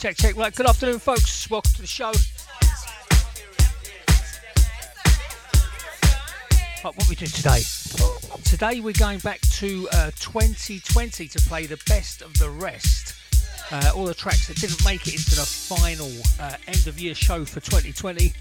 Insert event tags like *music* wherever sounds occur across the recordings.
Check, check. Right, good afternoon, folks. Welcome to the show. Right, what we do today? Today we're going back to uh, 2020 to play the best of the rest. Uh, all the tracks that didn't make it into the final uh, end of year show for 2020.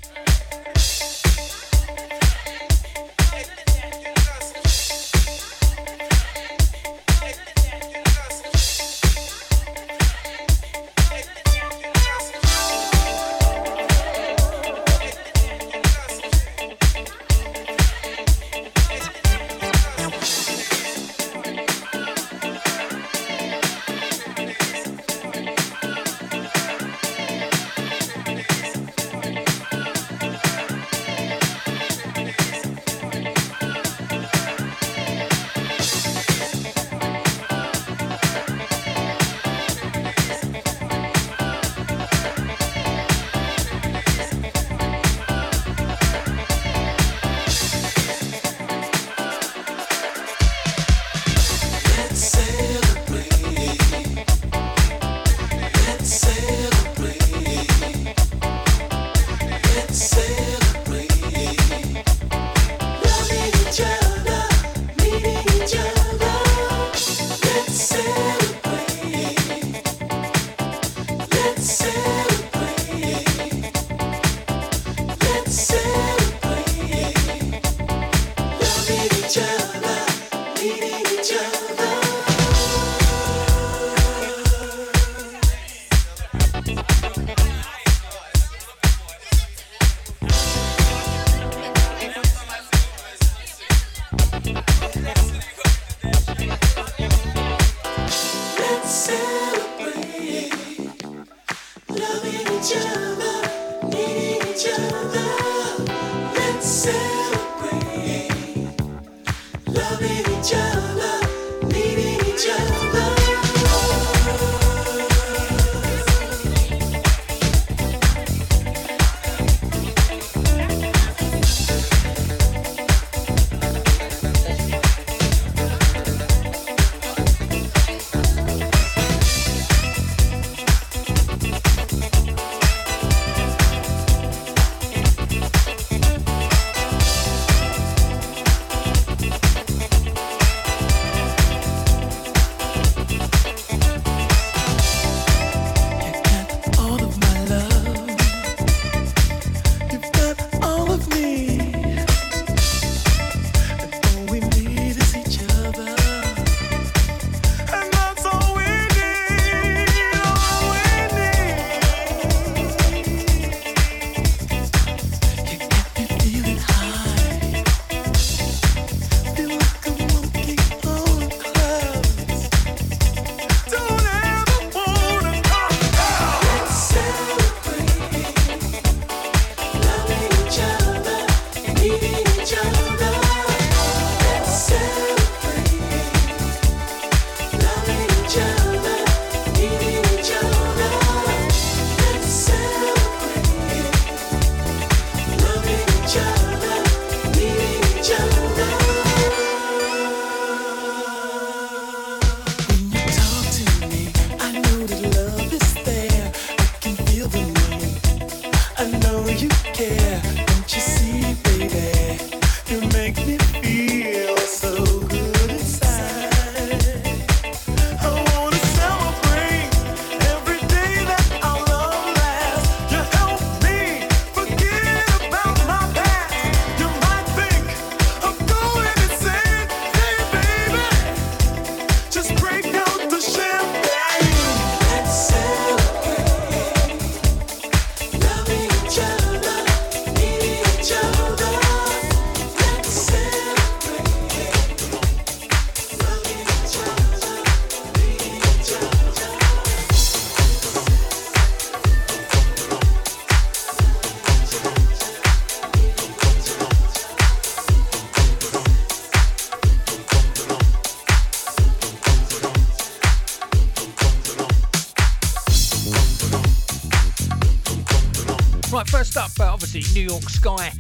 New York Skyy.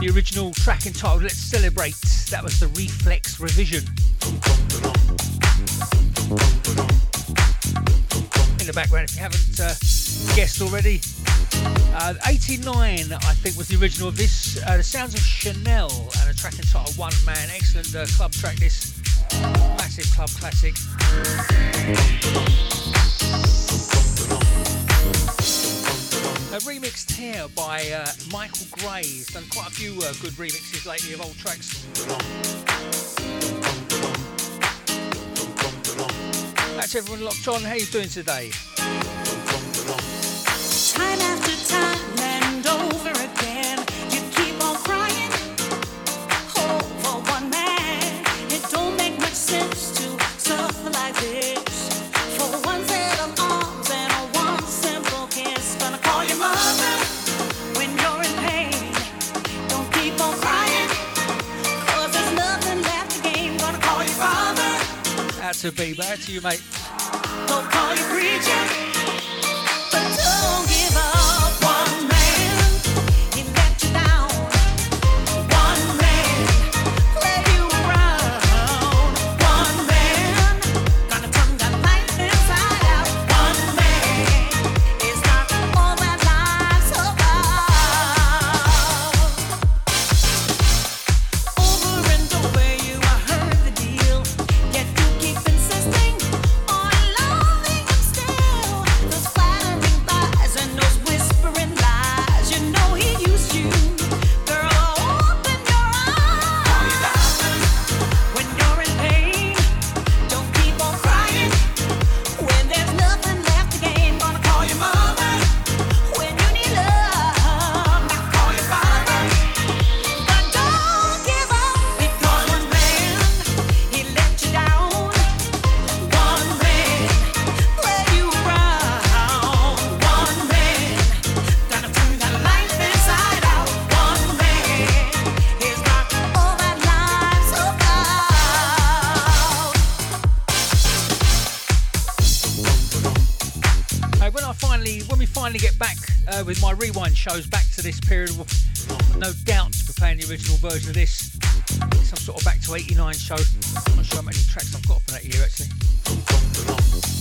The original track entitled Let's Celebrate. That was the Reflex revision. In the background, if you haven't uh, guessed already. Uh, 89, I think, was the original of this. Uh, the Sounds of Chanelle and a track entitled One Man. Excellent uh, club track, this. Massive club classic. Remixed here by uh, Michael He's done quite a few uh, good remixes lately of old tracks. That's everyone locked on. How you doing today? To you, mate. Uh, shows back to this period. No doubt to playing the original version of this. Some sort of back to 89 show. I'm not sure how many tracks I've got from that year actually.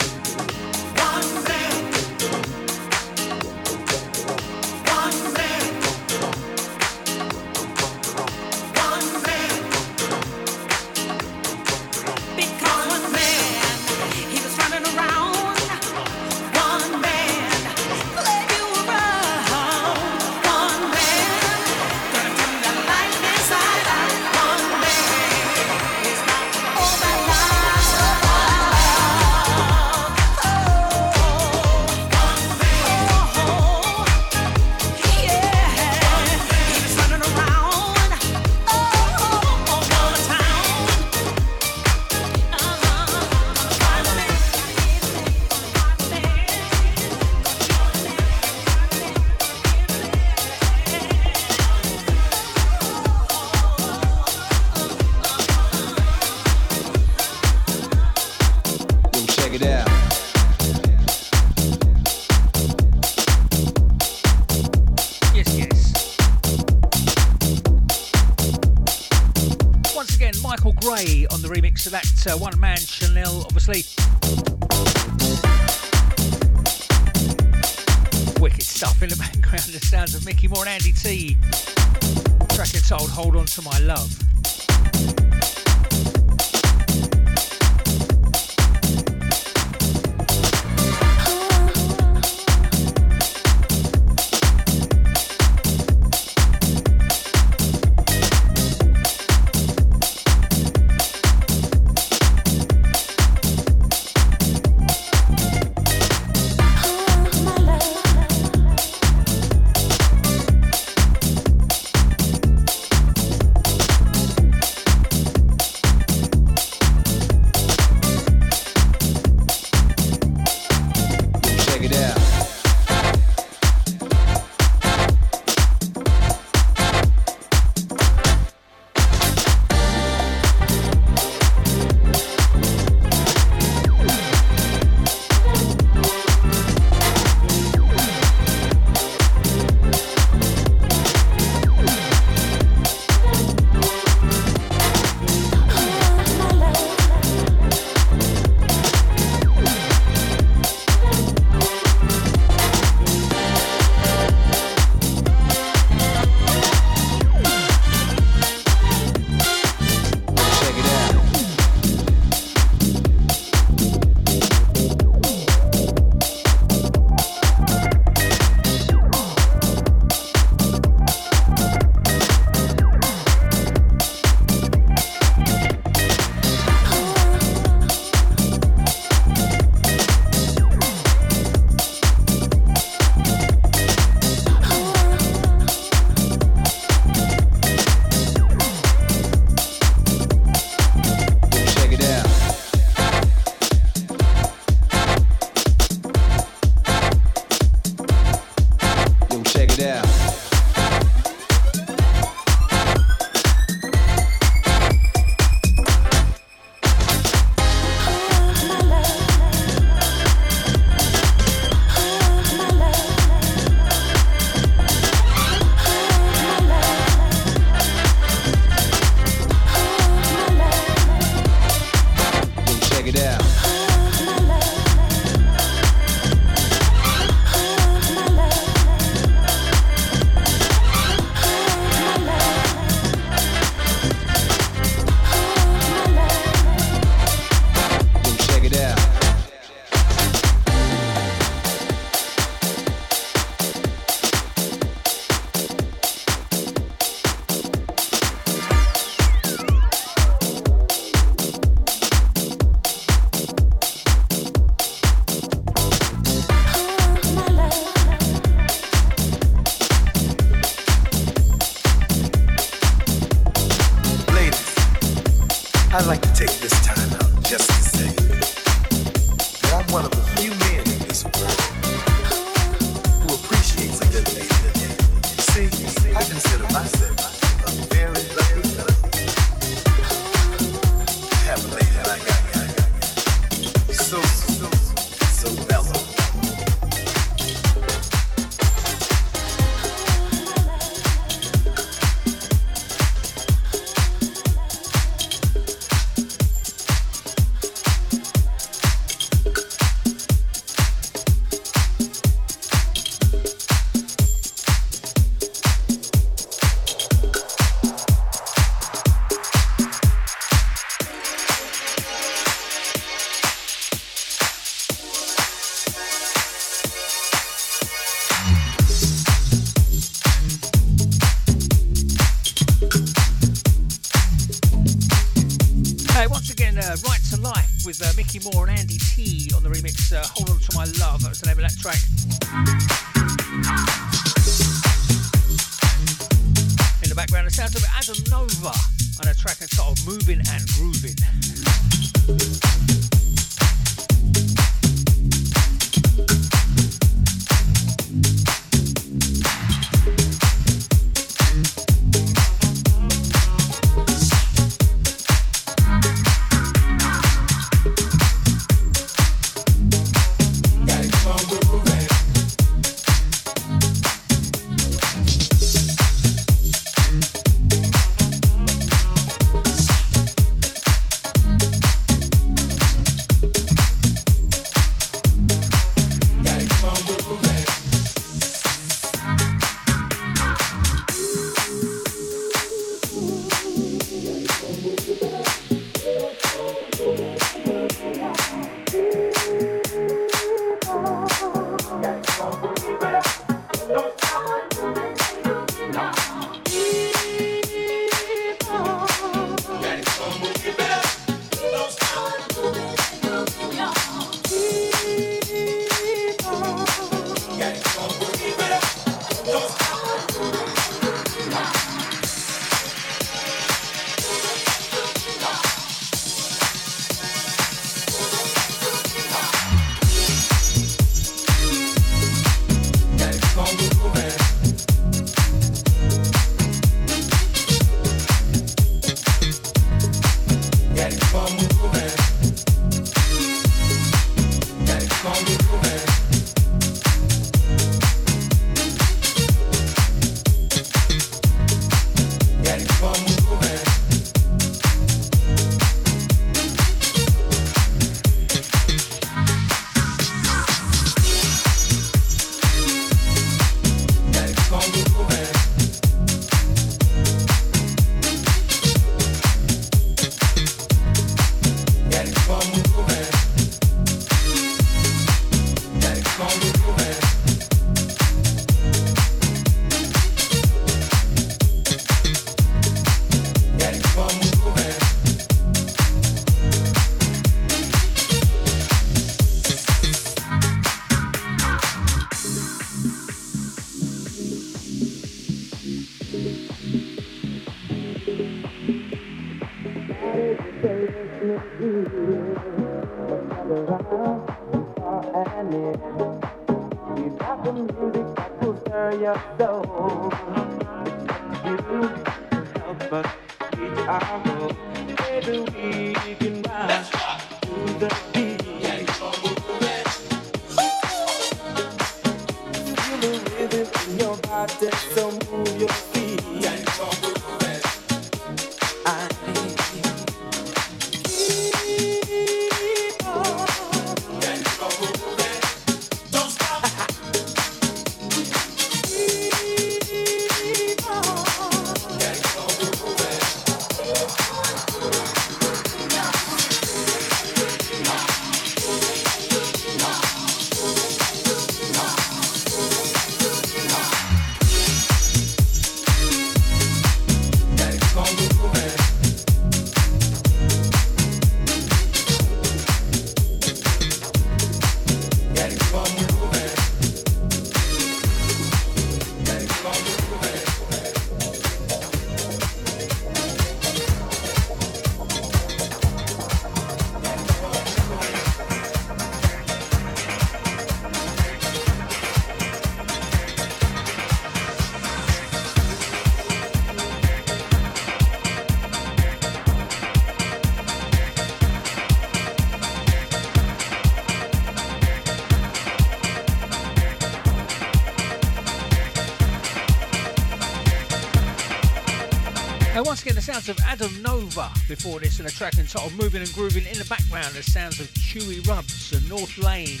Once again, the sounds of Adam Nova before this, and a track entitled Moving and Grooving in the background, the sounds of Chewy Rubs and North Laine,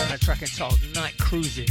and a track entitled Night Cruising.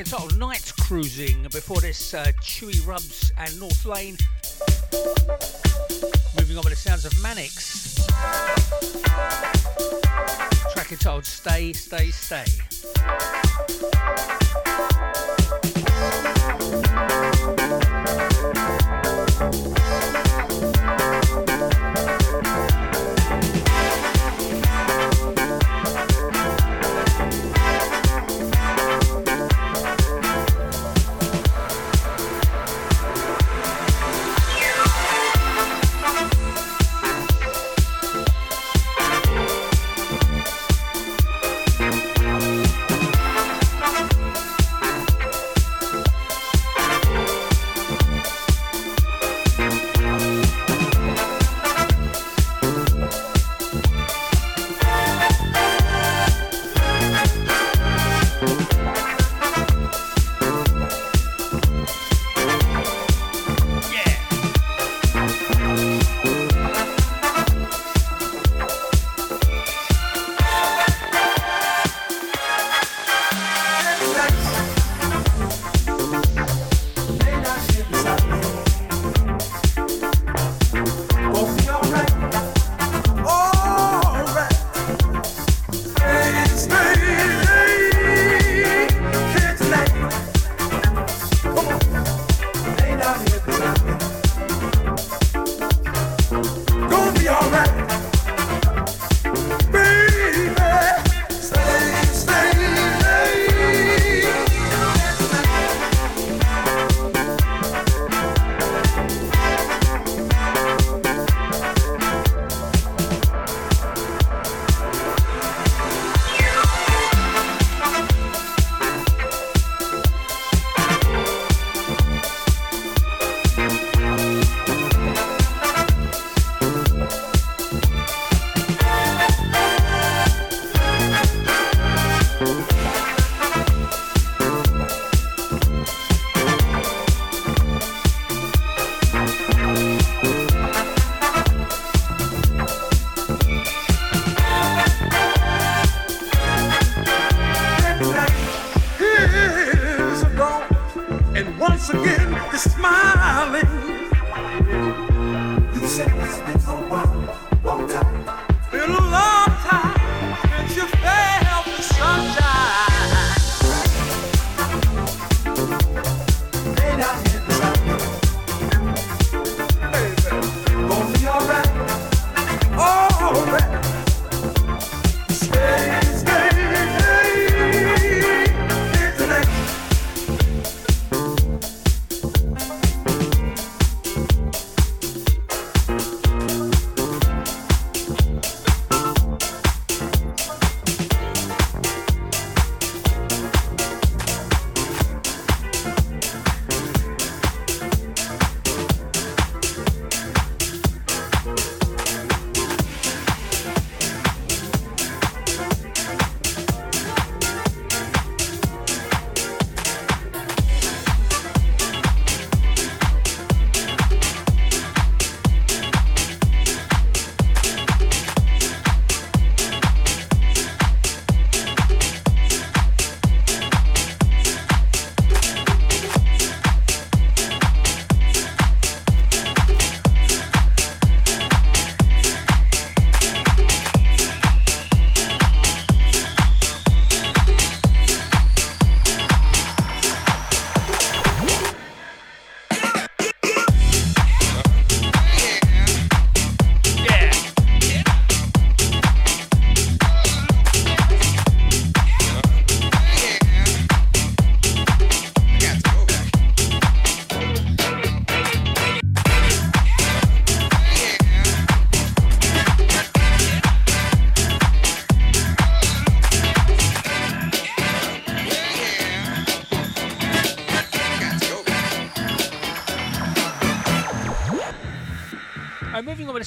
Entitled Night Cruising before this uh, Chewy Rubs and North Laine. Moving on with the sounds of Mannix. Track entitled Stay, Stay, Stay.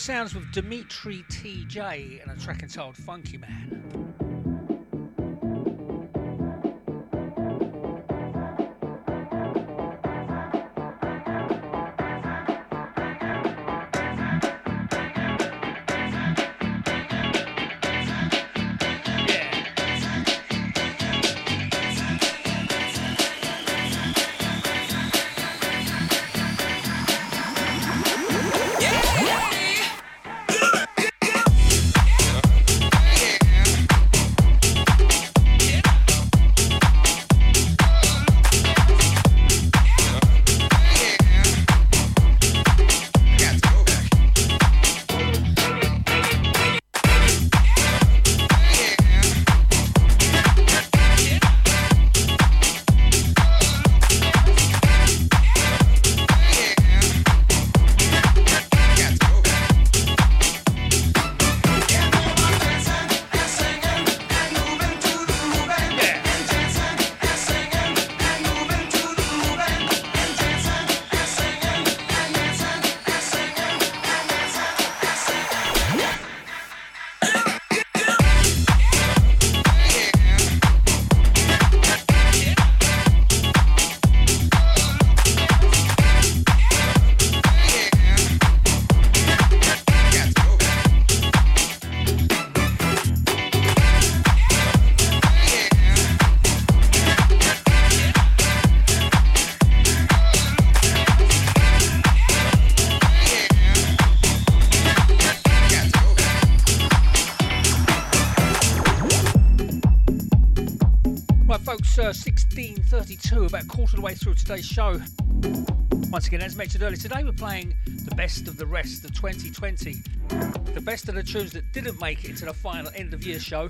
Sounds with Dimitri T Jay and a track entitled Funky Man. About a quarter of the way through today's show. Once again, as mentioned earlier, today we're playing the best of the rest of 2020. The best of the tunes that didn't make it to the final end of year show.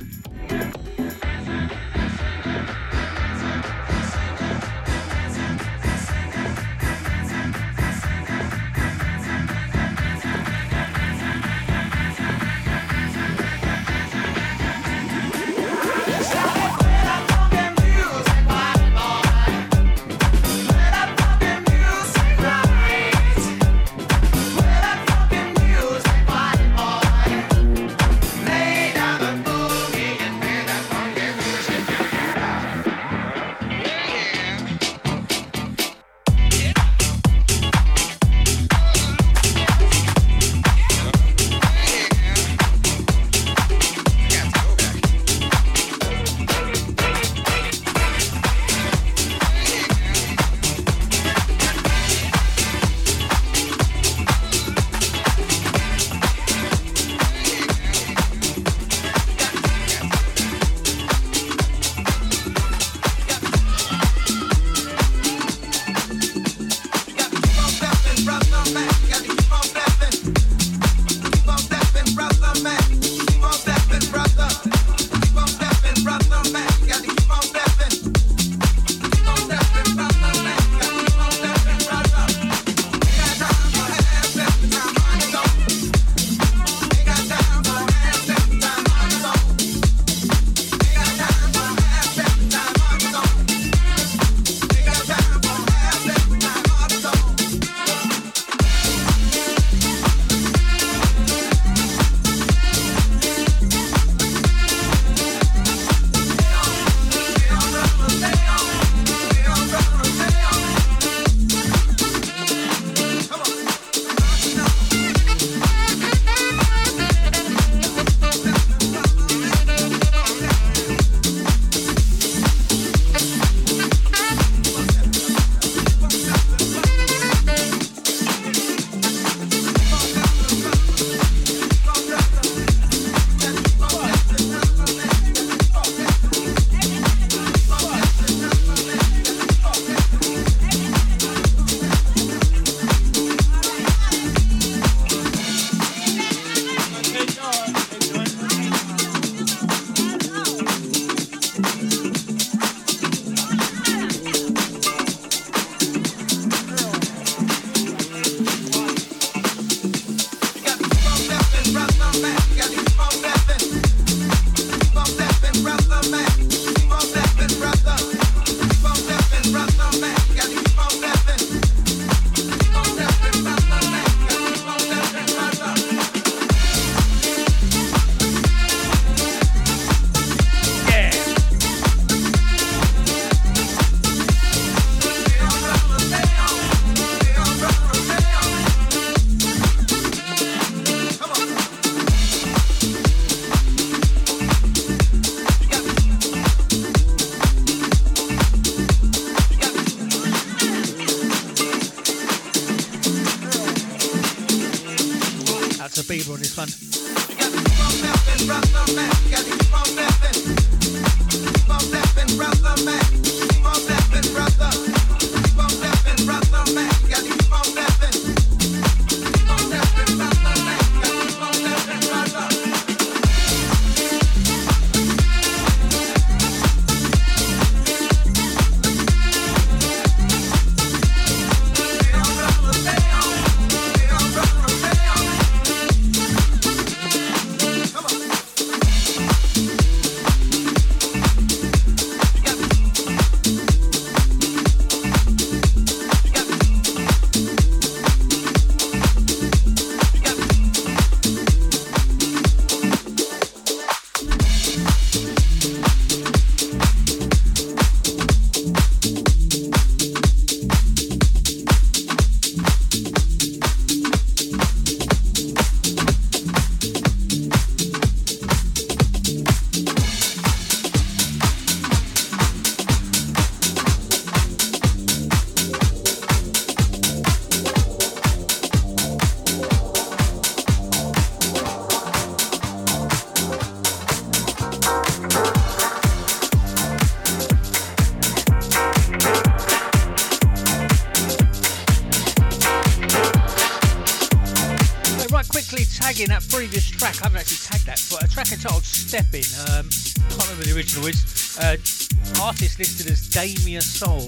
As Soul.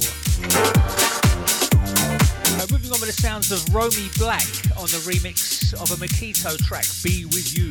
Uh, moving on with the sounds of Romy Black on the remix of a Makito track, Be With You.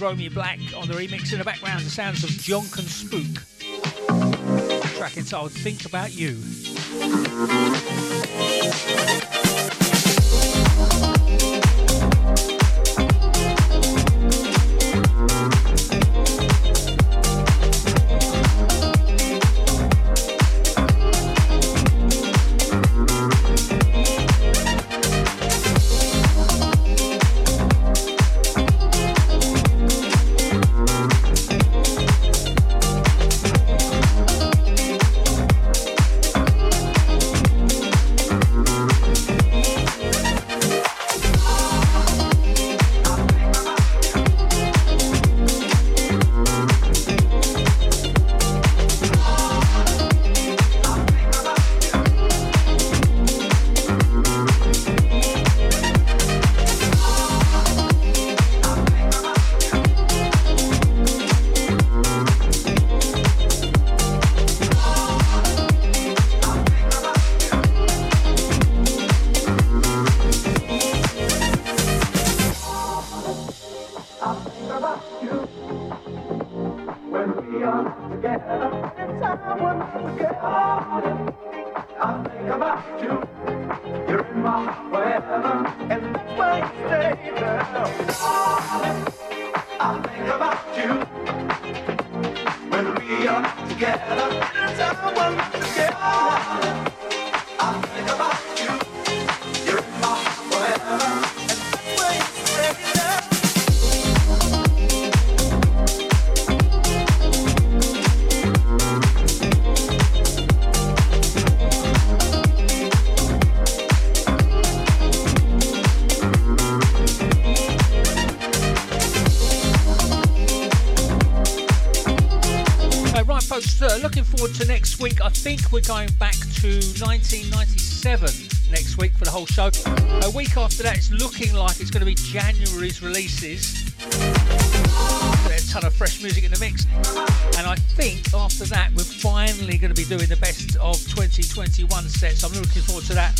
Romy Black on the remix. In the background, the sounds of Jonk and Spook. track entitled Think About You. Think we're going back to 1997 next week for the whole show. A week after that, it's looking like it's going to be January's releases. A ton of fresh music in the mix. And I think after that, we're finally going to be doing the best of 2021 sets. I'm looking forward to that.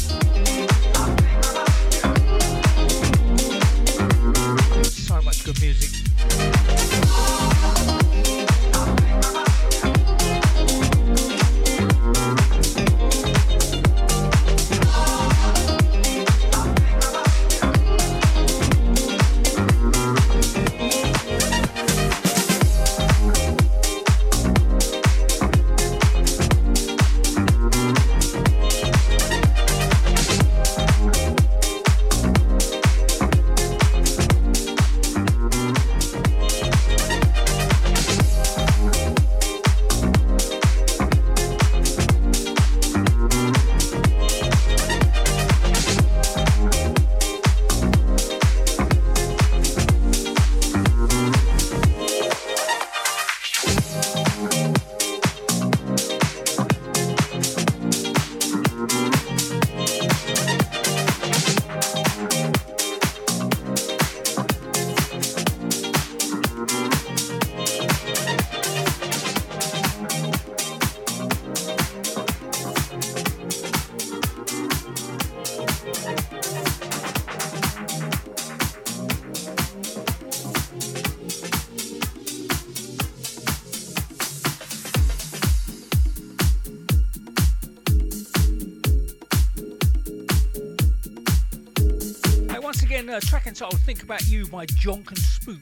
Entitled Think About You by Jonk and Spook.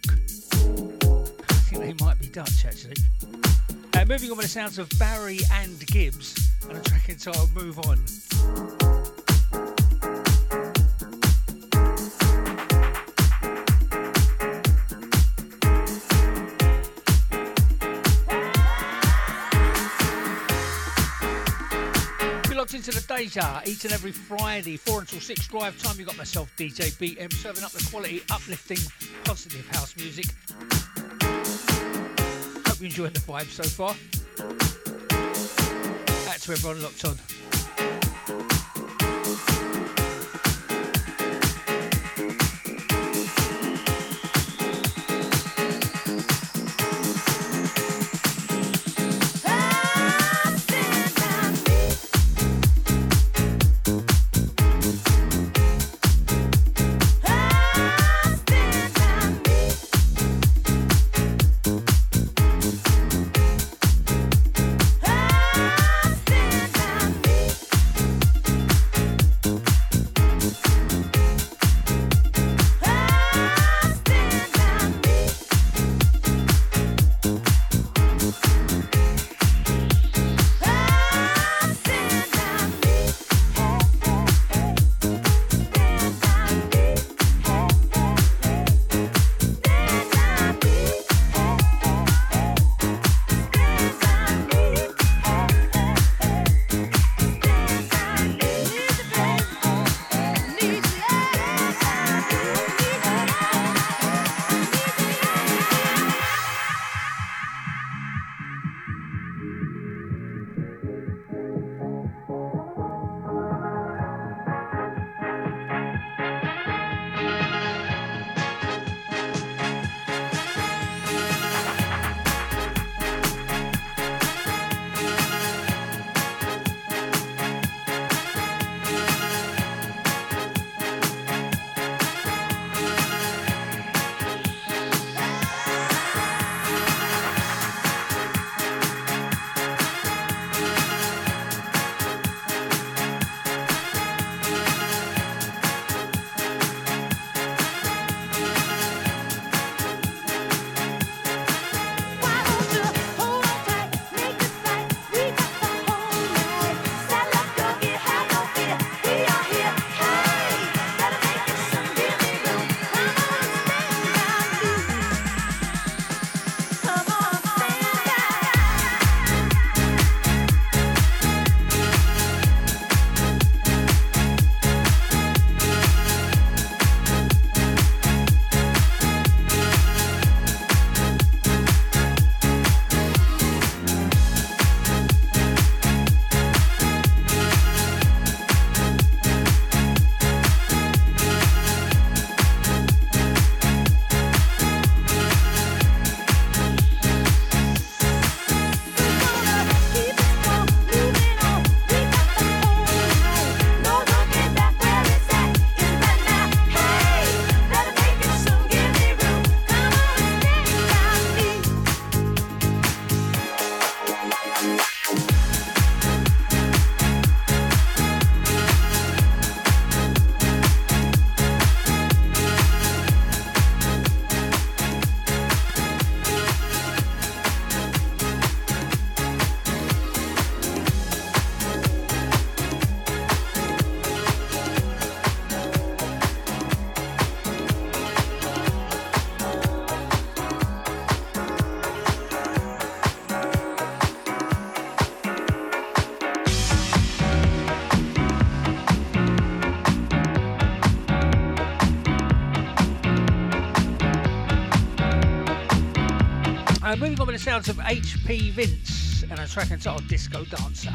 I think they might be Dutch actually. Uh, moving on with the sounds of Barry and Gibbs and a track entitled Move On. The each and every Friday, 4 until 6 drive time. You got myself, DJ BM, serving up the quality, uplifting, positive house music. Hope you're enjoying the vibe so far. Out to everyone locked on. Moving on with the sounds of HP Vince and a track entitled Disco Dancer.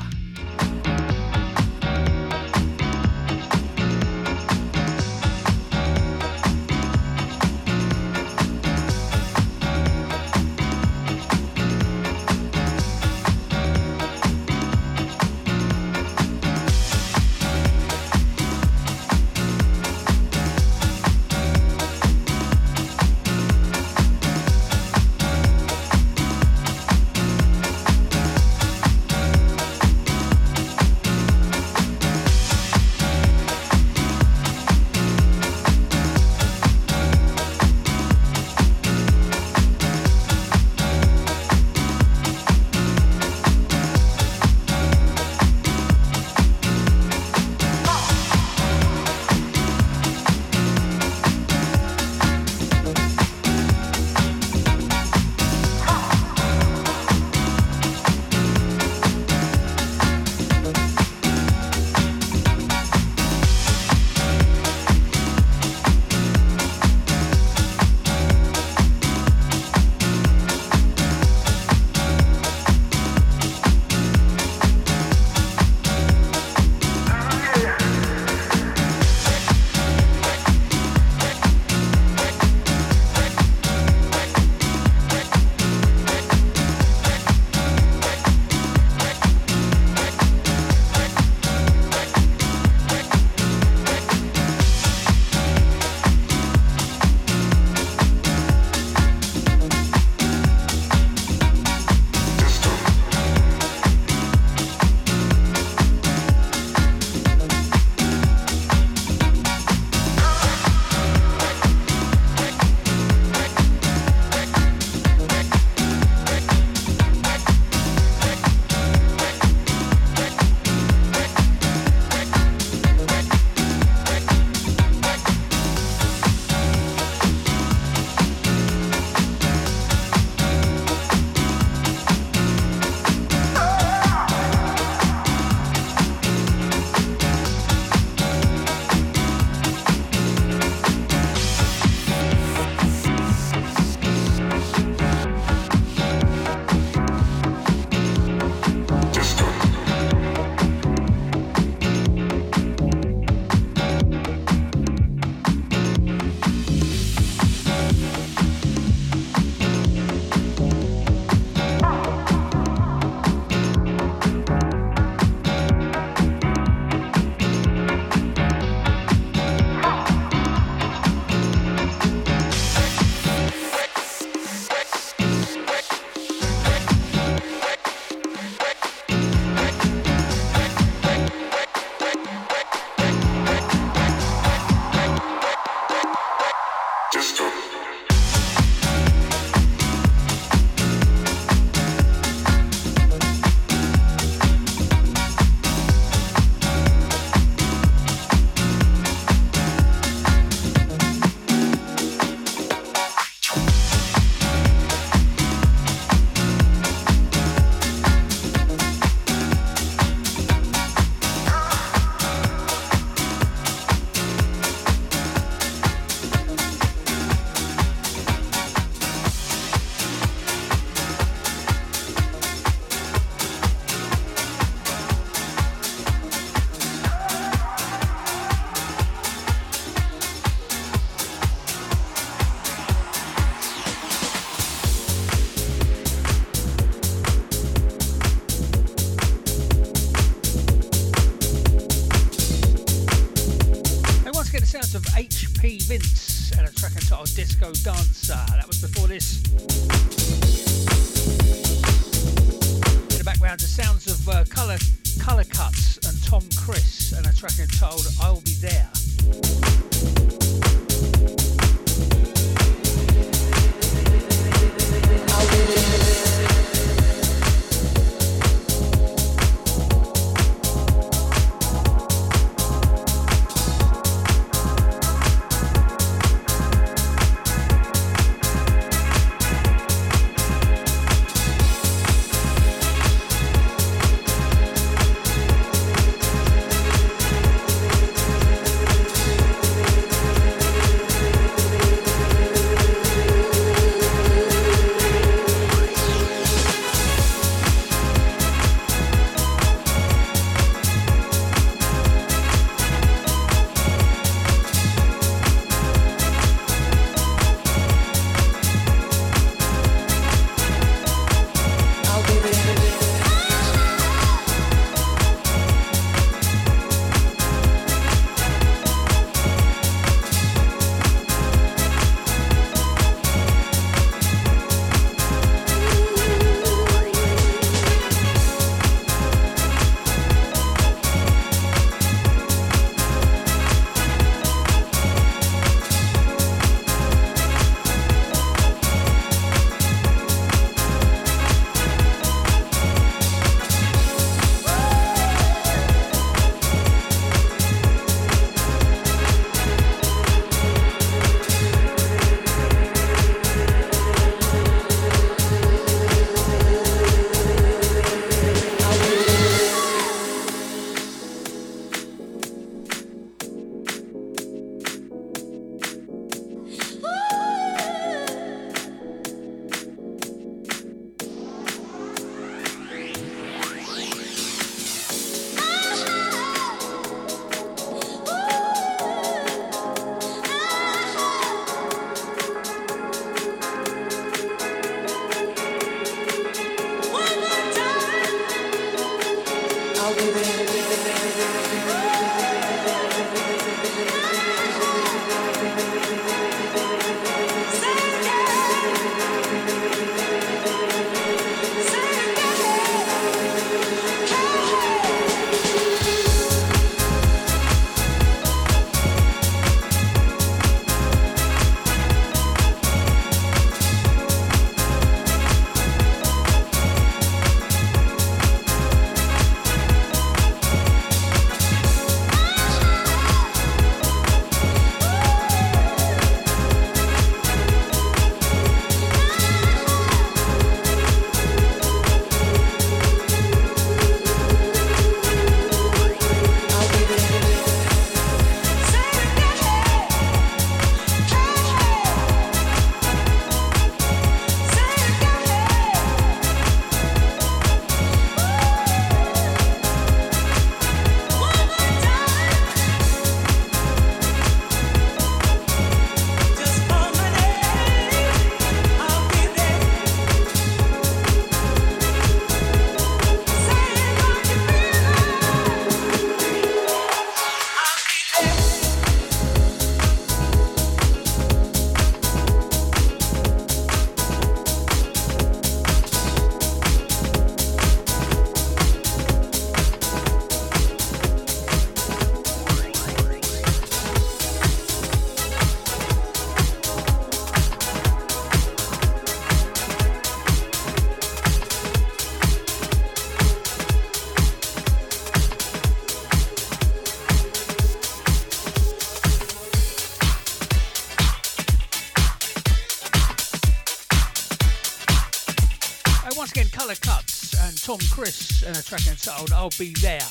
Tom Chris and a track entitled I'll Be There.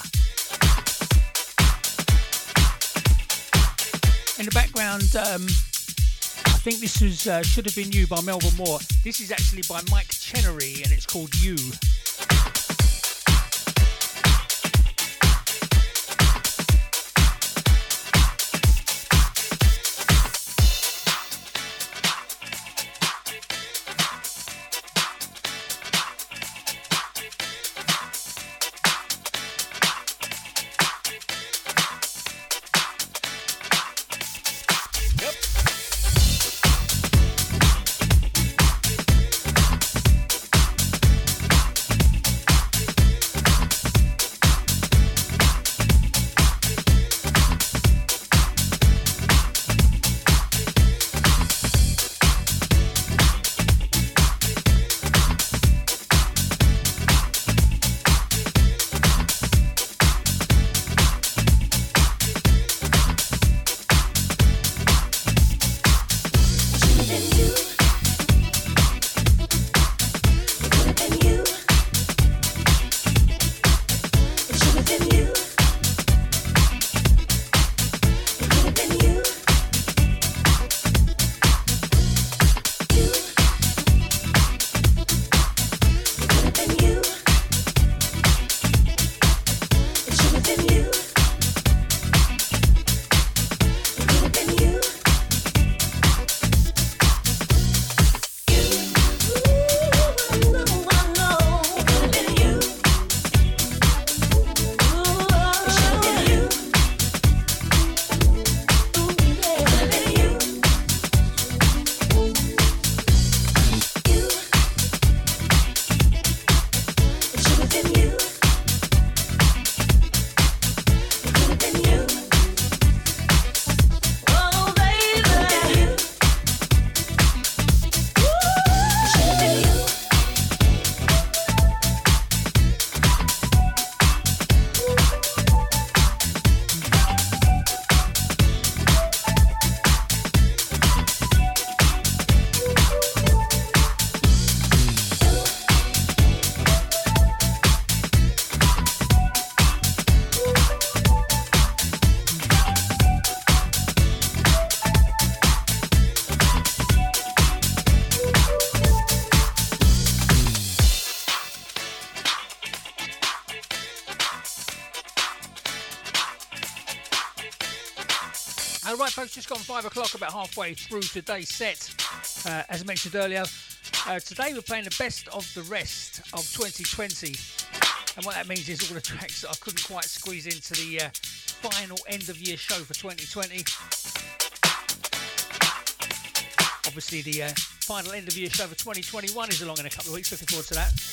In the background, um, I think this was uh, Should Have Been You by Melba Moore. This is actually by Mike Chenery and it's called You. Five o'clock, about halfway through today's set. Uh, as I mentioned earlier, uh, today we're playing the best of the rest of 2020. And what that means is all the *laughs* tracks that I couldn't quite squeeze into the uh, final end of year show for 2020. Obviously, the uh, final end of year show for 2021 is along in a couple of weeks. Looking forward to that.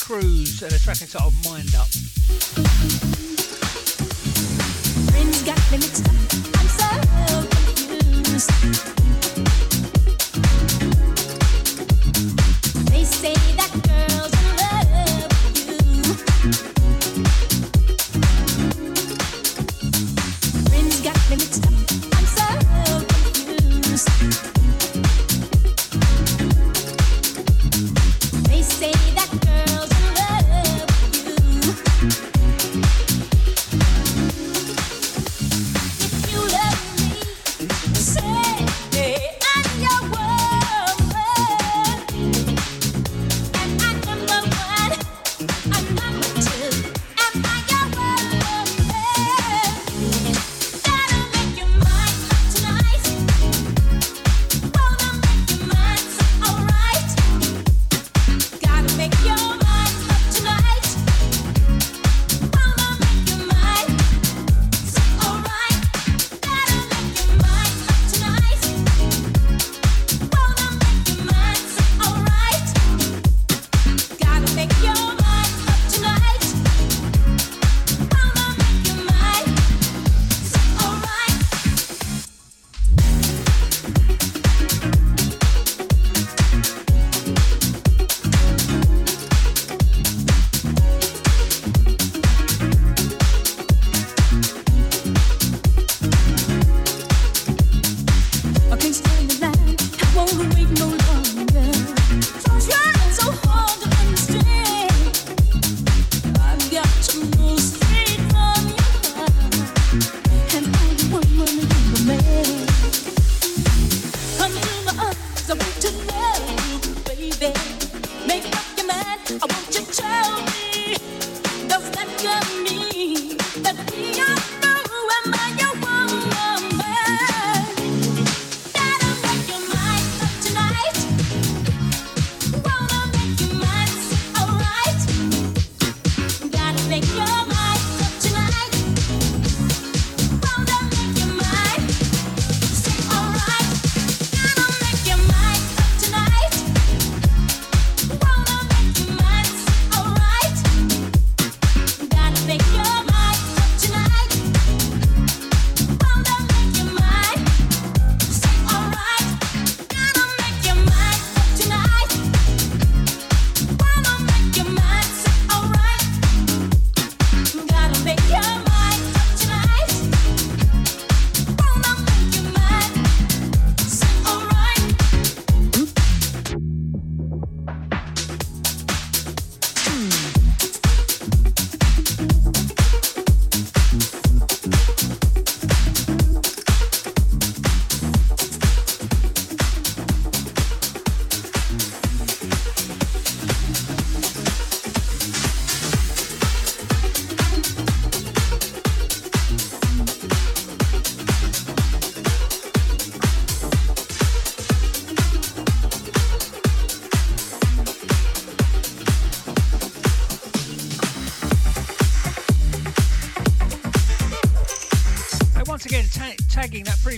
Cruz and a track entitled Mind Up.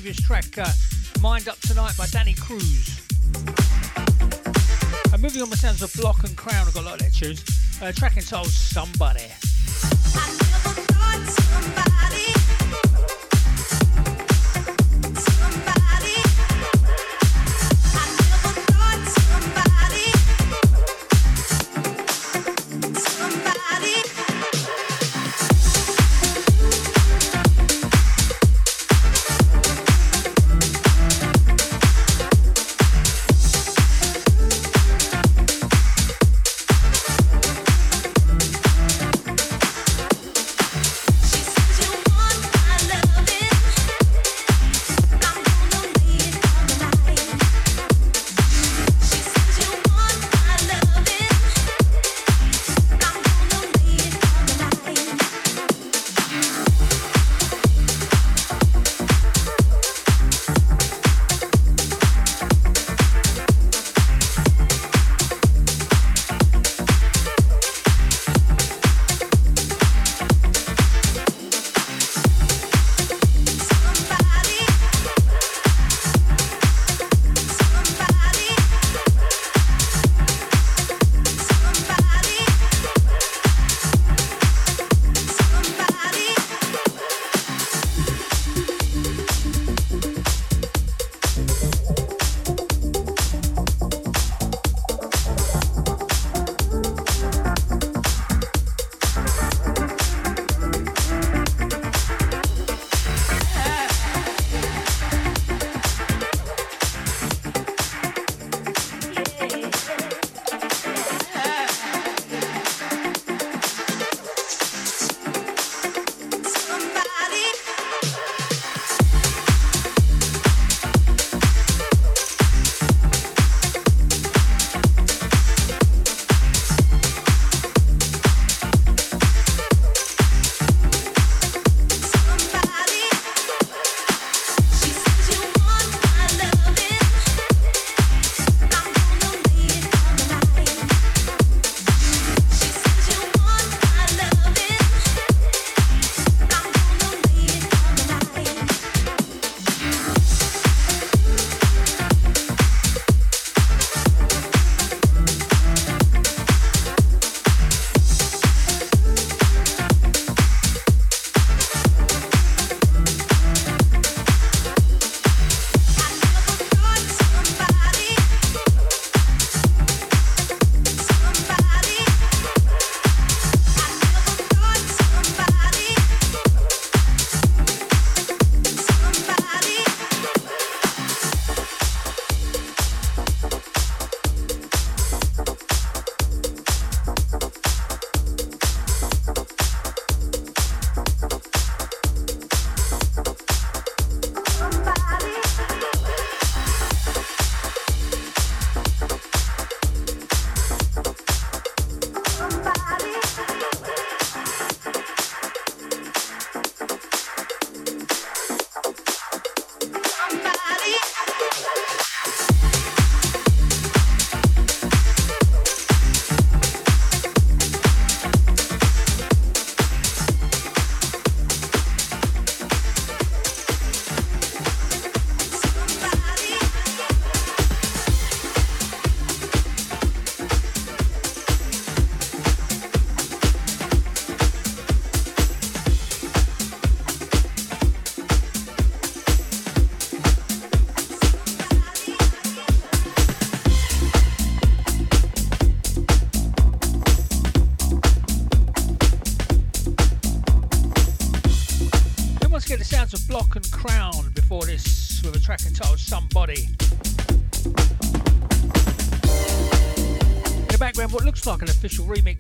Previous track, uh, Mind Up Tonight by Danny Cruz. I'm moving on my sounds of Block and Crown, I've got a lot of their tunes. Uh, track entitled Somebody. Official remix,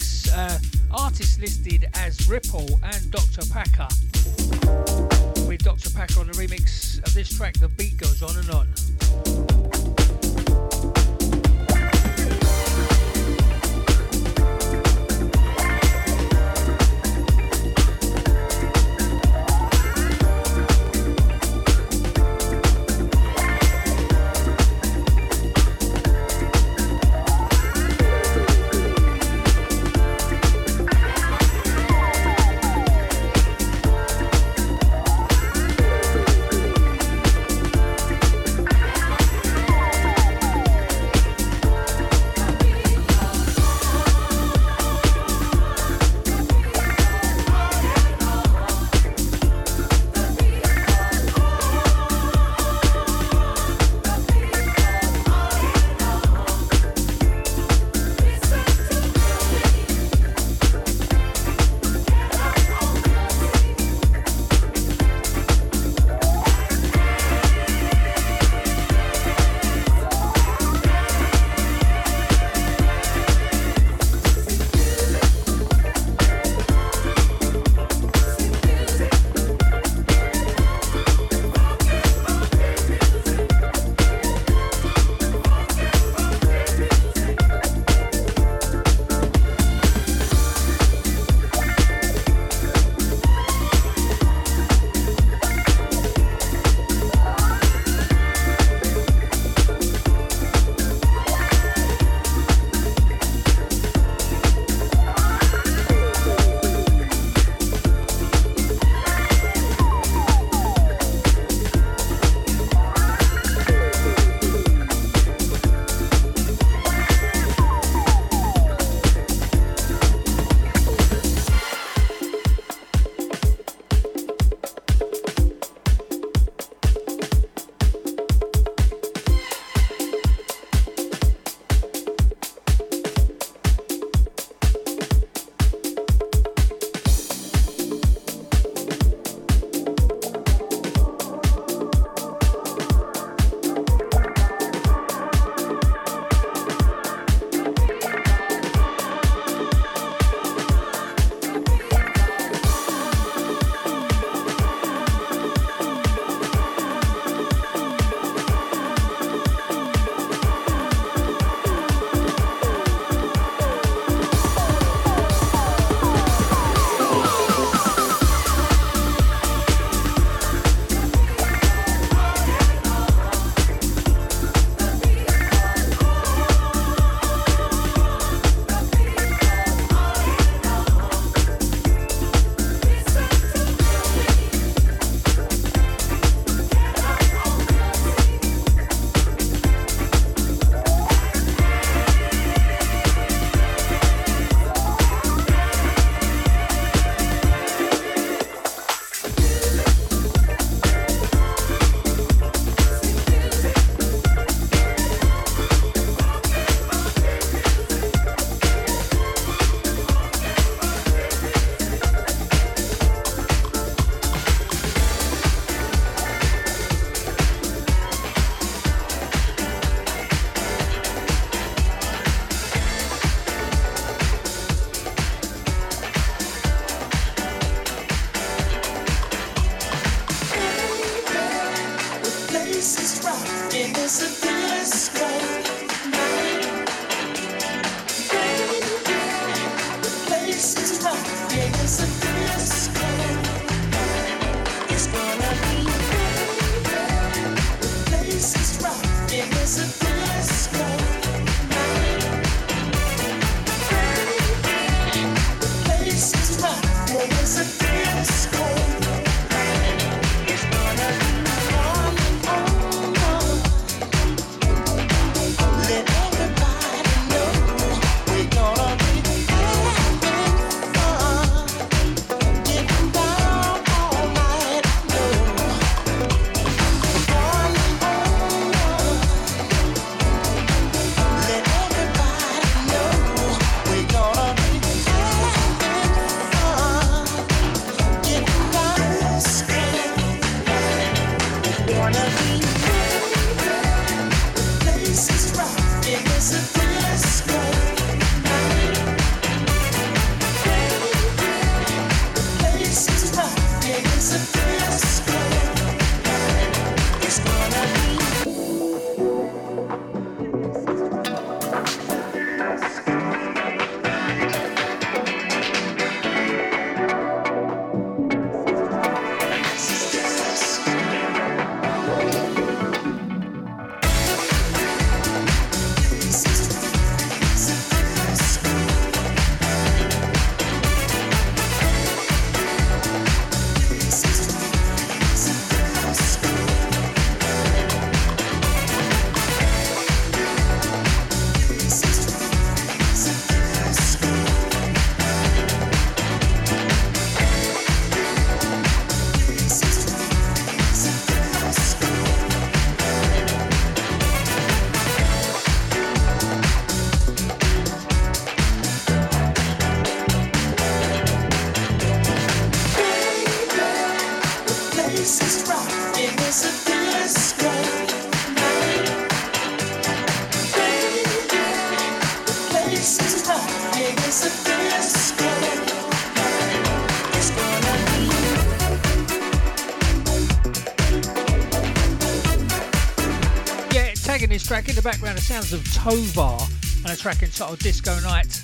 sounds of Tovar and a track entitled Disco Night.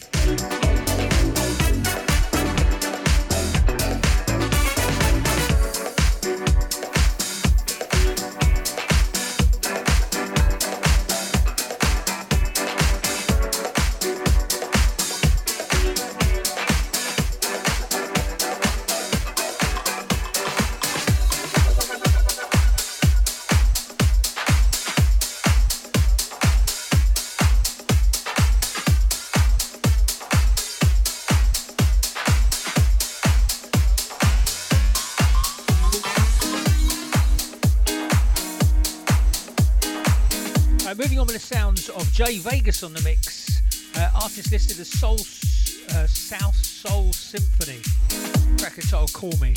Jay Vegas on the mix. Uh, artist listed as Soul uh, South Soul Symphony. Entitled Call Me.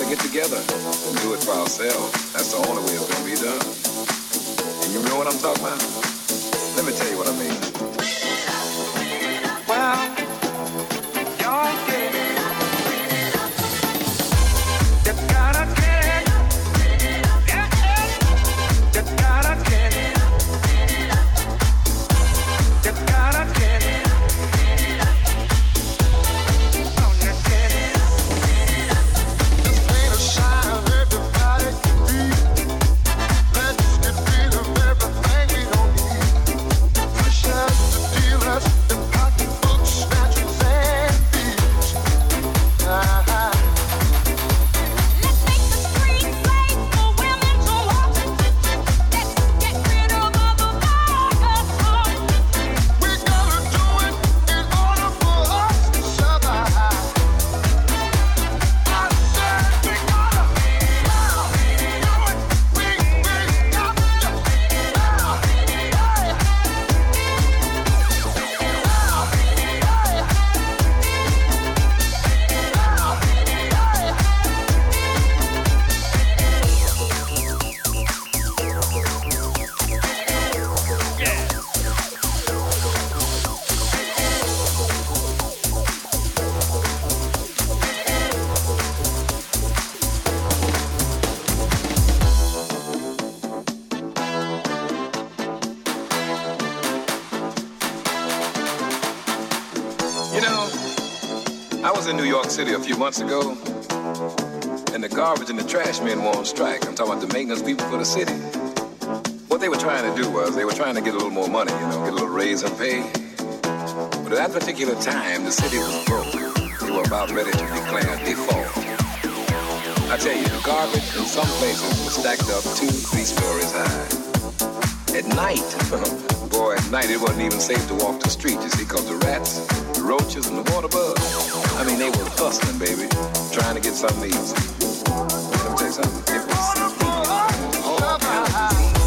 Got to get together and do it for ourselves. That's the only way it's going to be done. And you know what I'm talking about? Let me tell you what I mean. City a few months ago, and the garbage and the trash men were on strike. I'm talking about the maintenance people for the city. What they were trying to do was they were trying to get a little more money, you know, get a little raise in pay. But at that particular time, the city was broke. They were about ready to declare default. I tell you, the garbage in some places was stacked up two, three stories high. At night, *laughs* boy, at night it wasn't even safe to walk the street, you see, because the rats, the roaches, and the water bugs, I mean, they were hustling, baby, trying to get something easy. Let me tell you something, it was. All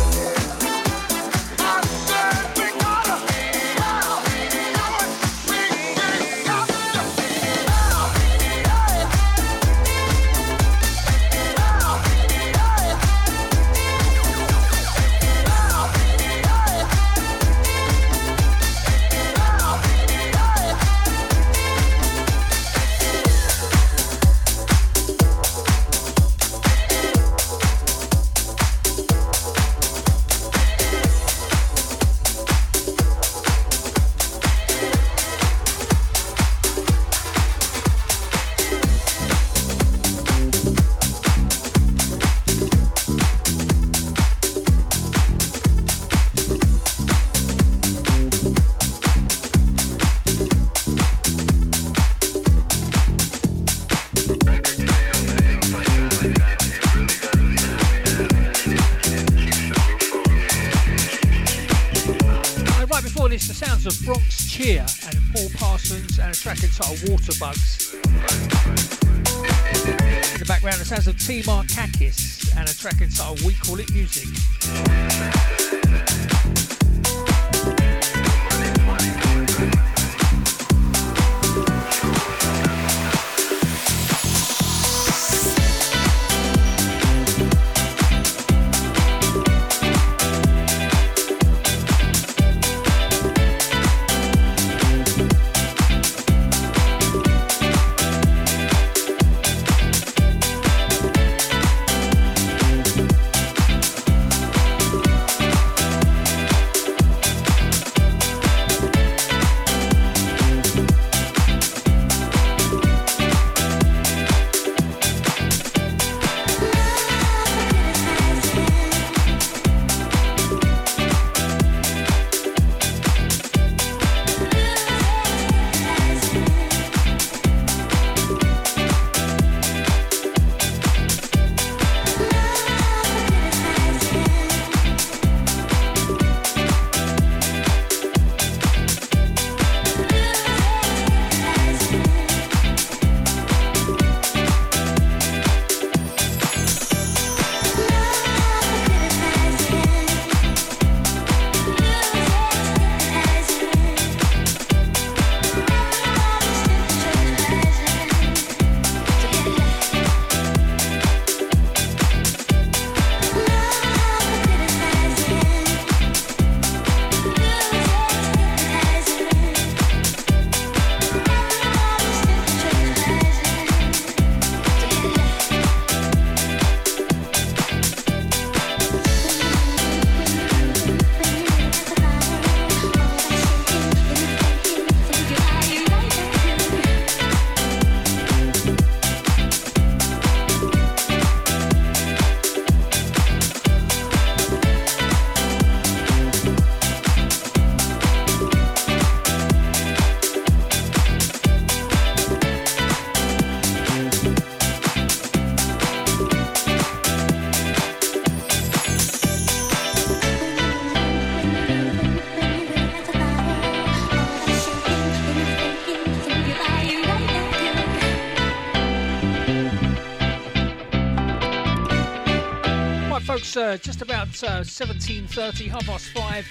Uh, just about uh, 17.30, half past five.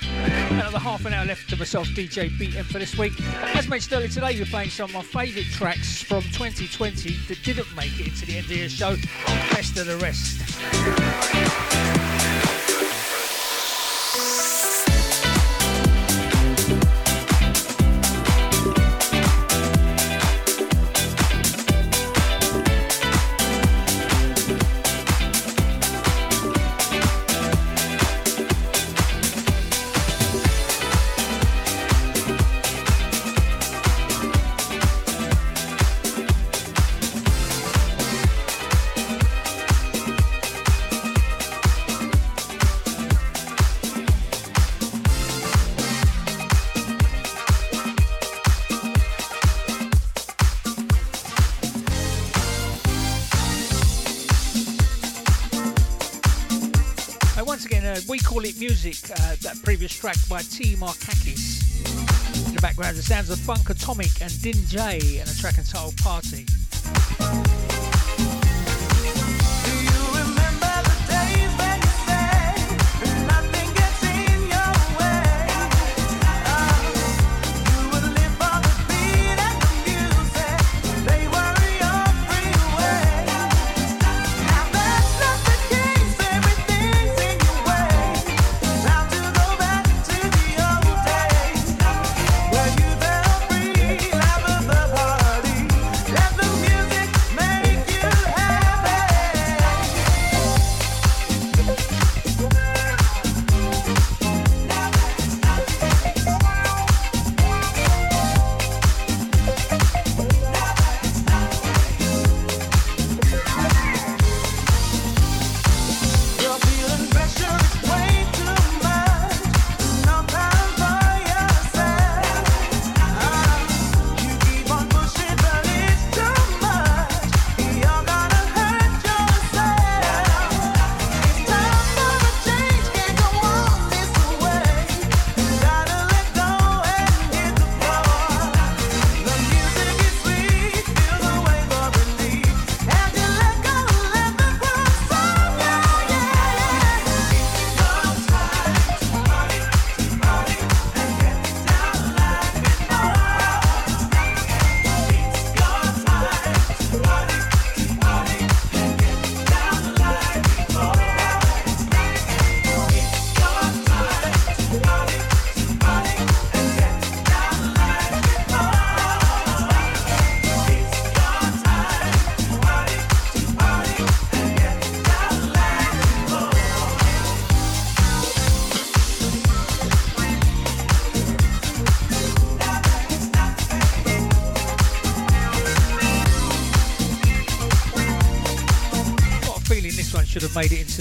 Another half an hour left to myself, DJ BM, for this week. As mentioned earlier today, we're playing some of my favourite tracks from 2020 that didn't make it into the end of the show. Best of the rest. Previous track by T. Markakis. In the background, the sounds of Funkatomic and Din Jay and a track entitled Party.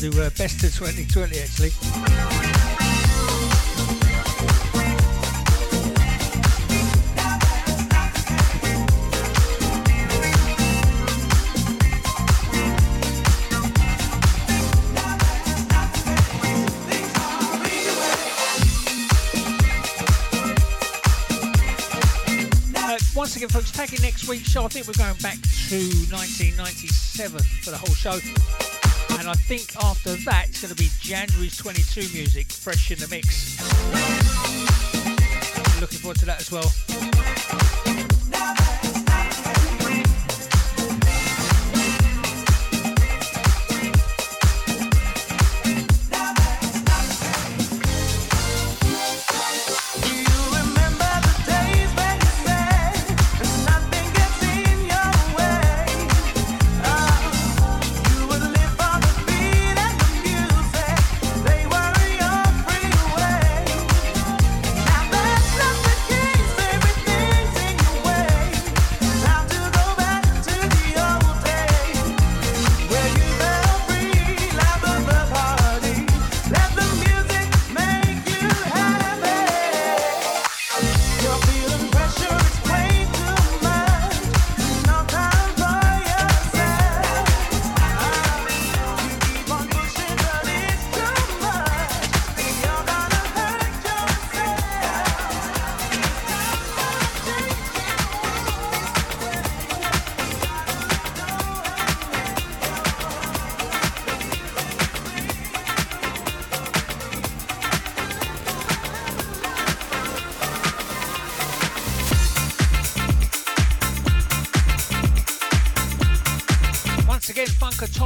The uh, best of 2020 actually. Uh, once again, folks, taking next week's show, I think we're going back to 1997 for the whole show. And I think after that, it's going to be January's 22 music, fresh in the mix. Looking forward to that as well.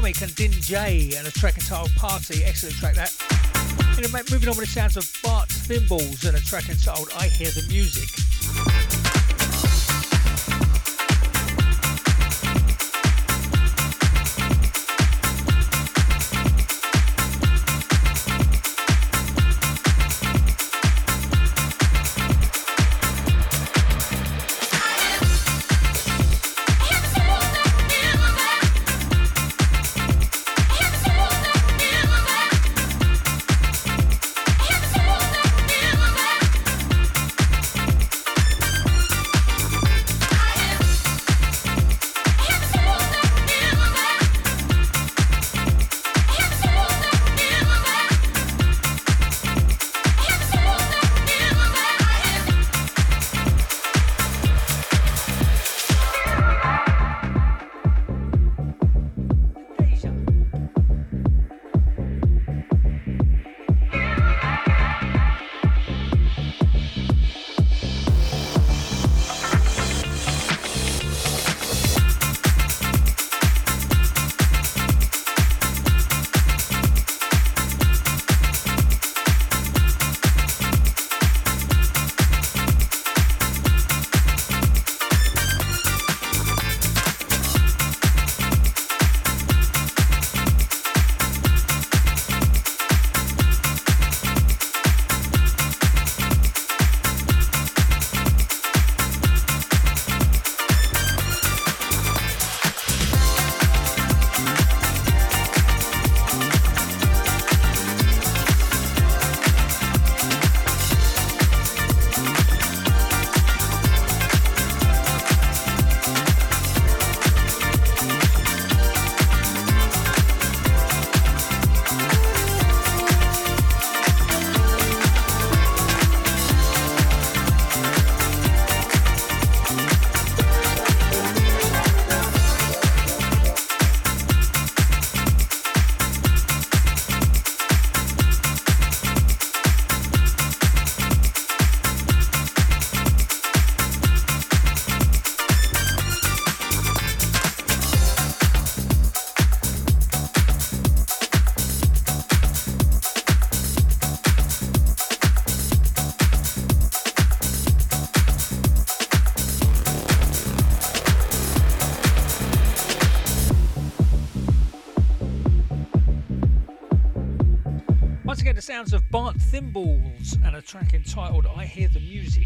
Atomic and Din Jay and a track entitled Party. Excellent track that. moving on with the sounds of Bart Thimbles and a track entitled I Hear the Music. Thimbles and a track entitled I Hear the Music.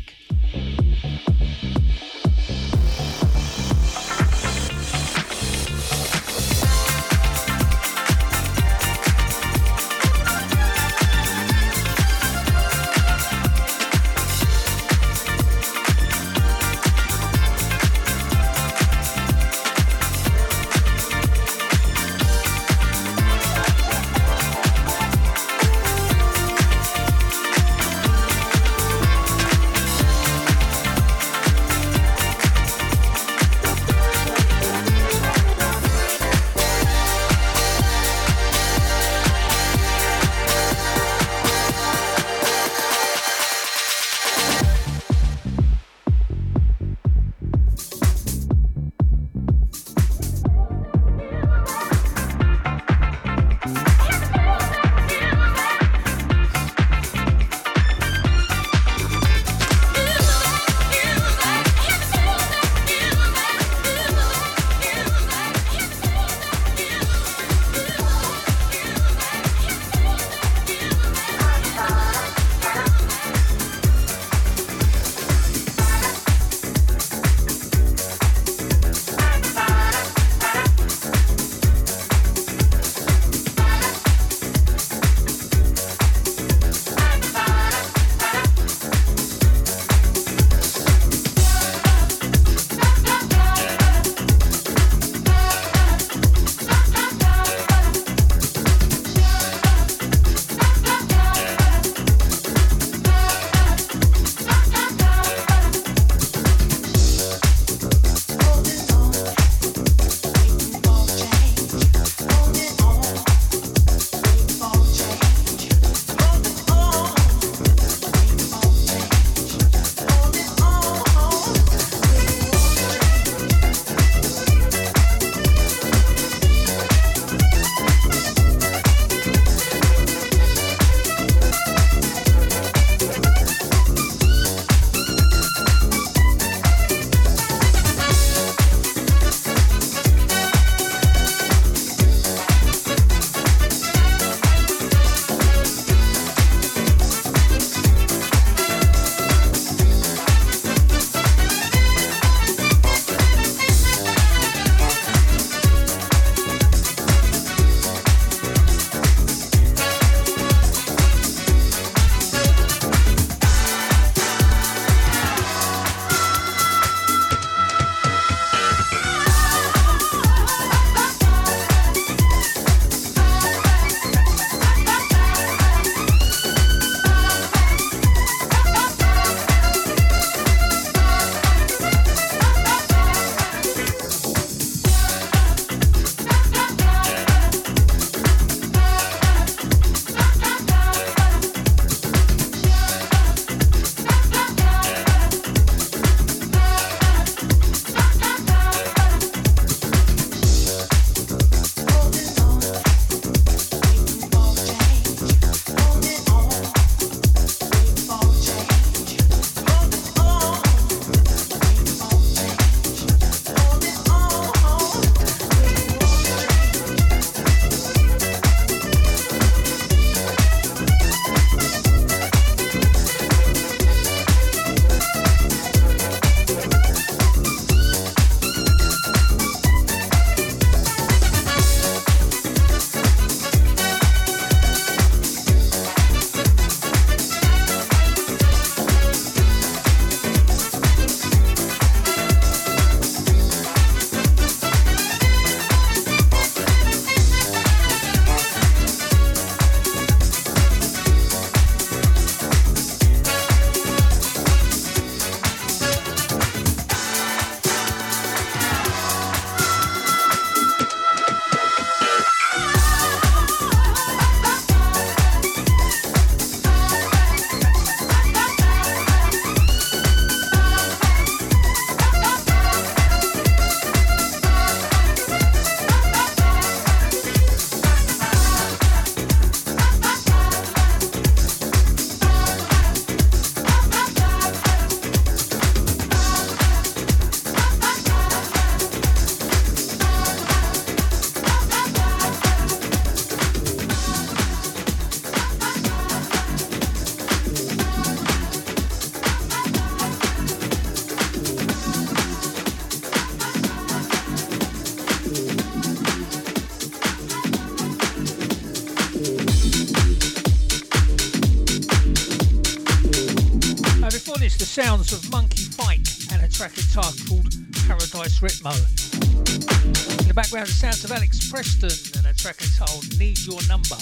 Ritmo. In the background, the sounds of Alex Preston and a track entitled Need Your Number.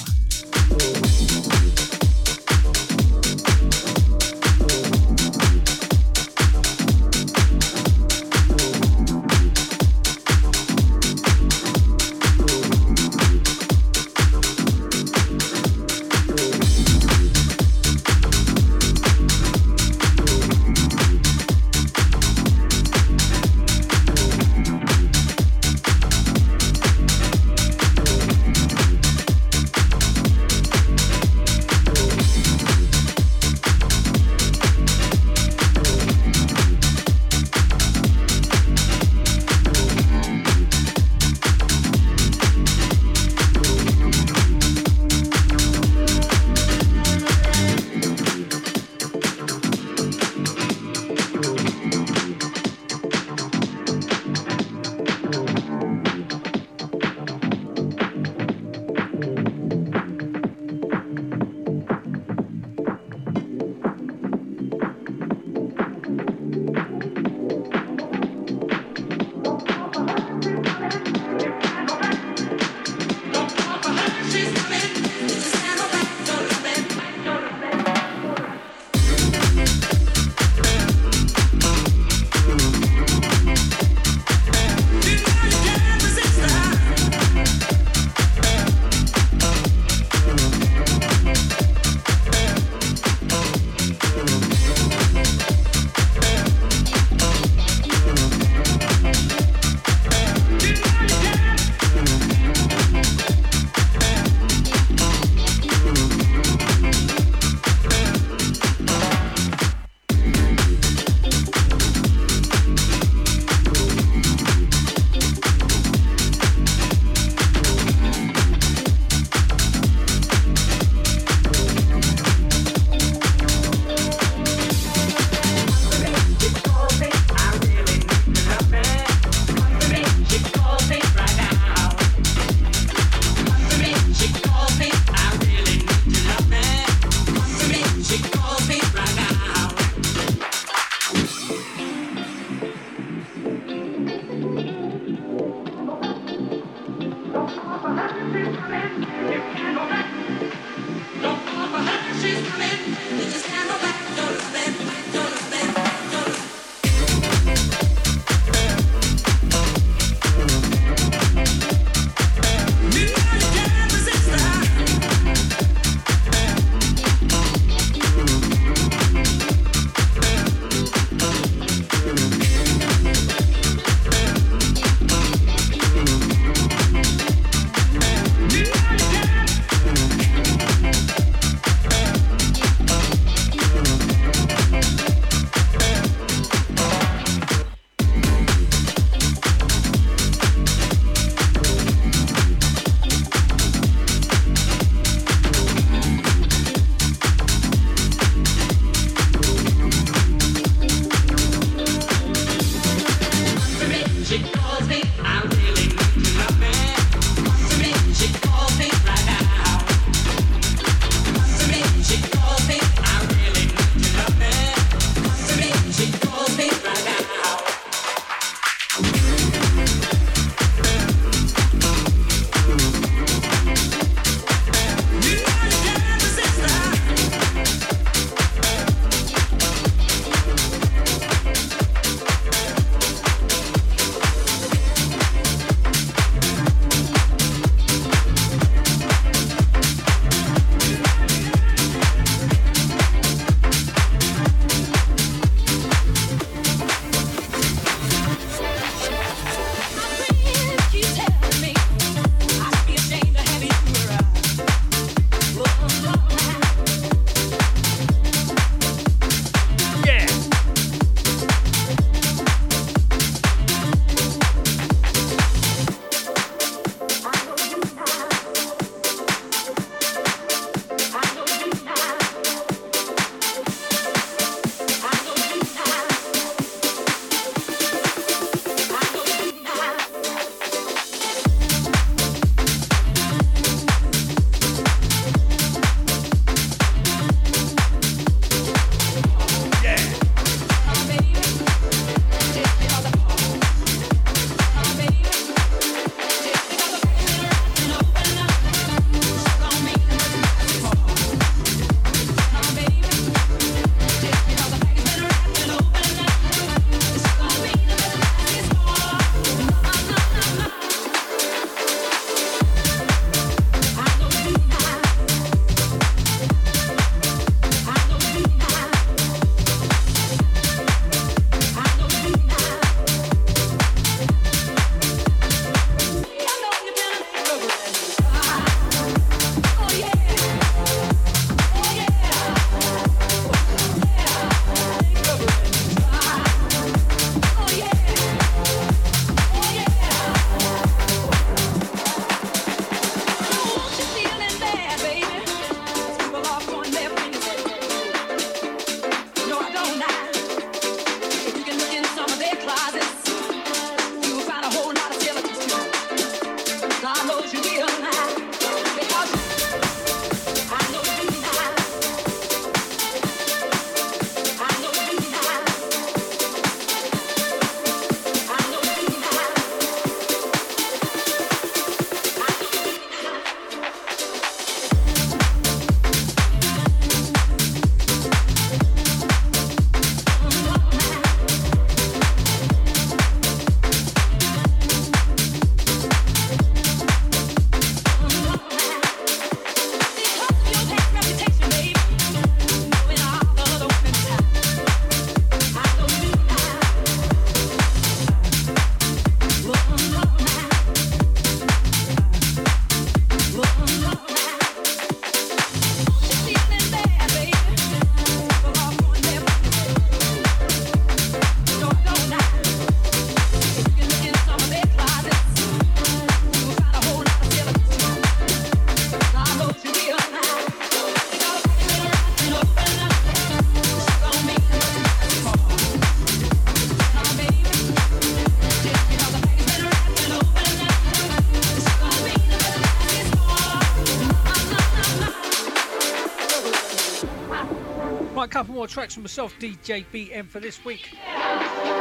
More tracks from myself, DJ BM, for this week.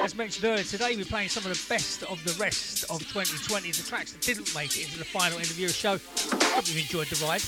As mentioned earlier, today we're playing some of the best of the rest of 2020, the tracks that didn't make it into the final your show. Hope you've enjoyed the ride.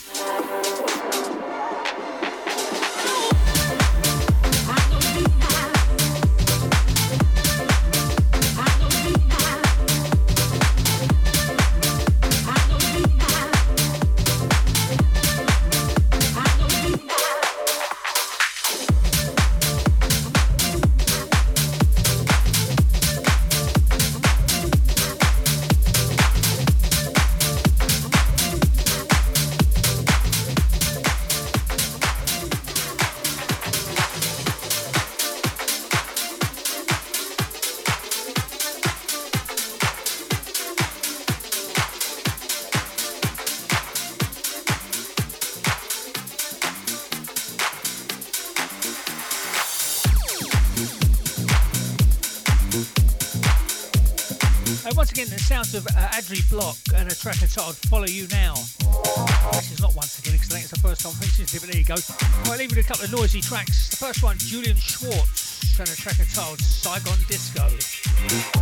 Of uh, Adri Block and a track entitled Follow You Now. This is not once again because I think it's the first time mentioned it, but there you go. I'll leave you a couple of noisy tracks. The first one, Julien Schwarz and a track entitled Saigon Disco.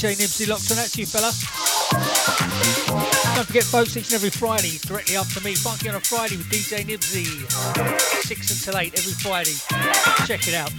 DJ locked on. That's you, fella. Don't forget, folks, each and every Friday, directly after me, Funky on a Friday with DJ Nibsy. 6 until 8 every Friday. Check it out.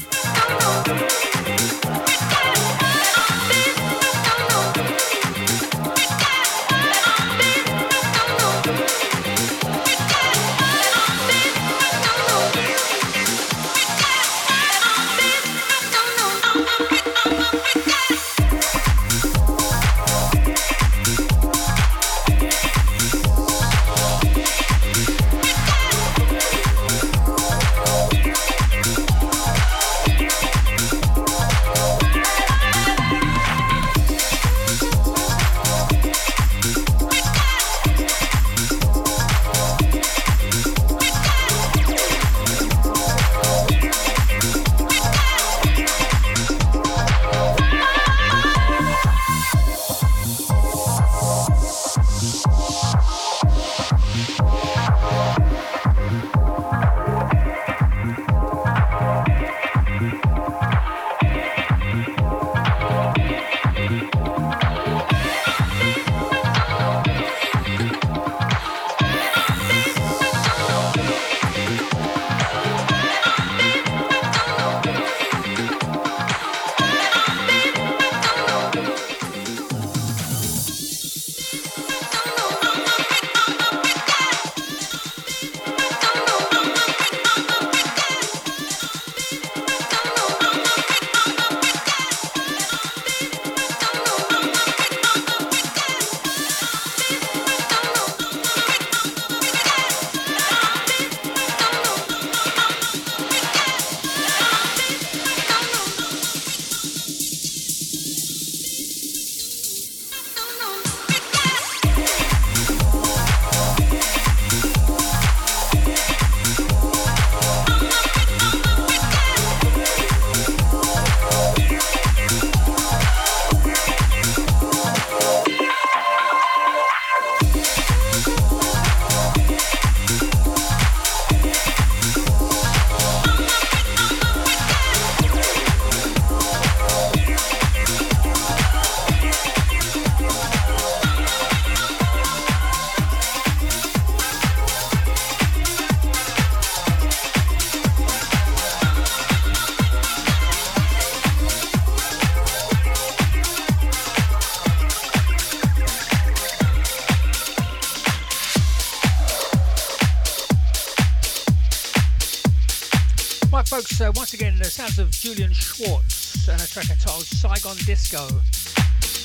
Uh, once again, the sounds of Julien Schwarz and a track entitled Saigon Disco.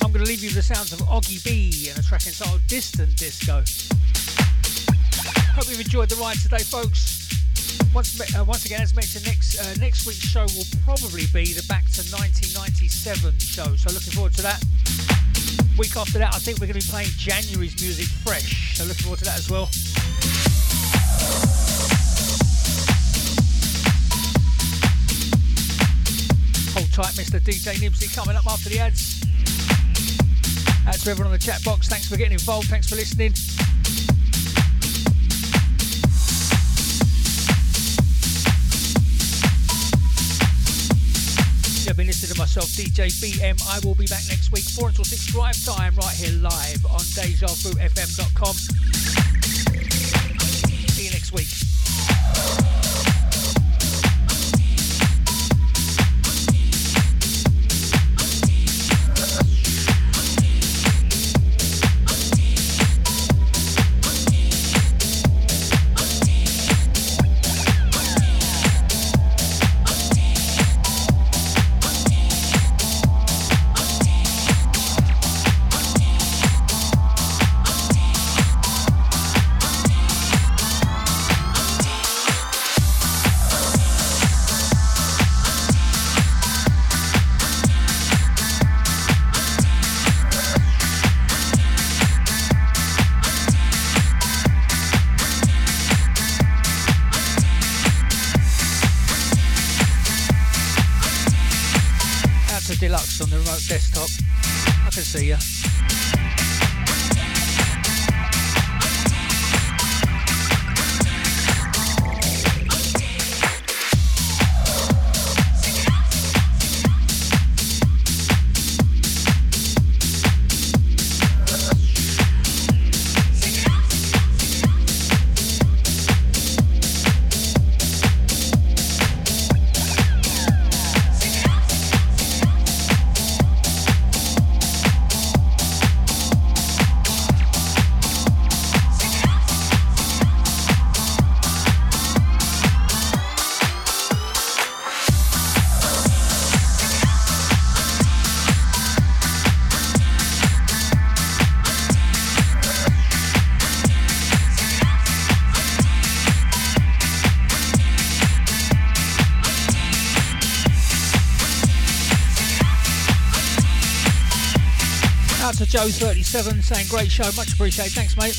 I'm going to leave you the sounds of Oggie B and a track entitled Distant Disko. Hope you've enjoyed the ride today, folks. Once, uh, once again, as mentioned, next uh, next week's show will probably be the Back to 1997 show, so looking forward to that. Week after that, I think we're going to be playing January's music fresh, so looking forward to that as well. Tight, Mr. DJ Nibsy coming up after the ads. Out to everyone on the chat box, thanks for getting involved, thanks for listening. You've been listening to myself, DJ BM. I will be back next week, 4 until 6 drive time, right here live on DejaVuFM.com. Joe37 saying great show, much appreciated. Thanks, mate.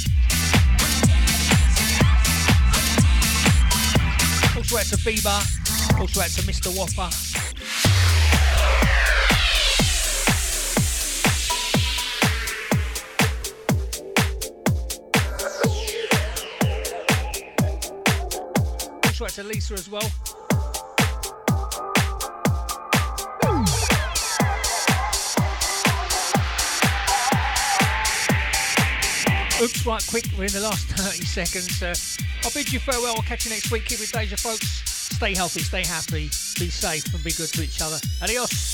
Also out to Bieber. Also out to Mr. Whopper. Also out to Lisa as well. Quick, we're in the last *laughs* 30 seconds. Uh, I'll bid you farewell. I'll catch you next week. Keep it Deja, folks. Stay healthy, stay happy, be safe, and be good to each other. Adios.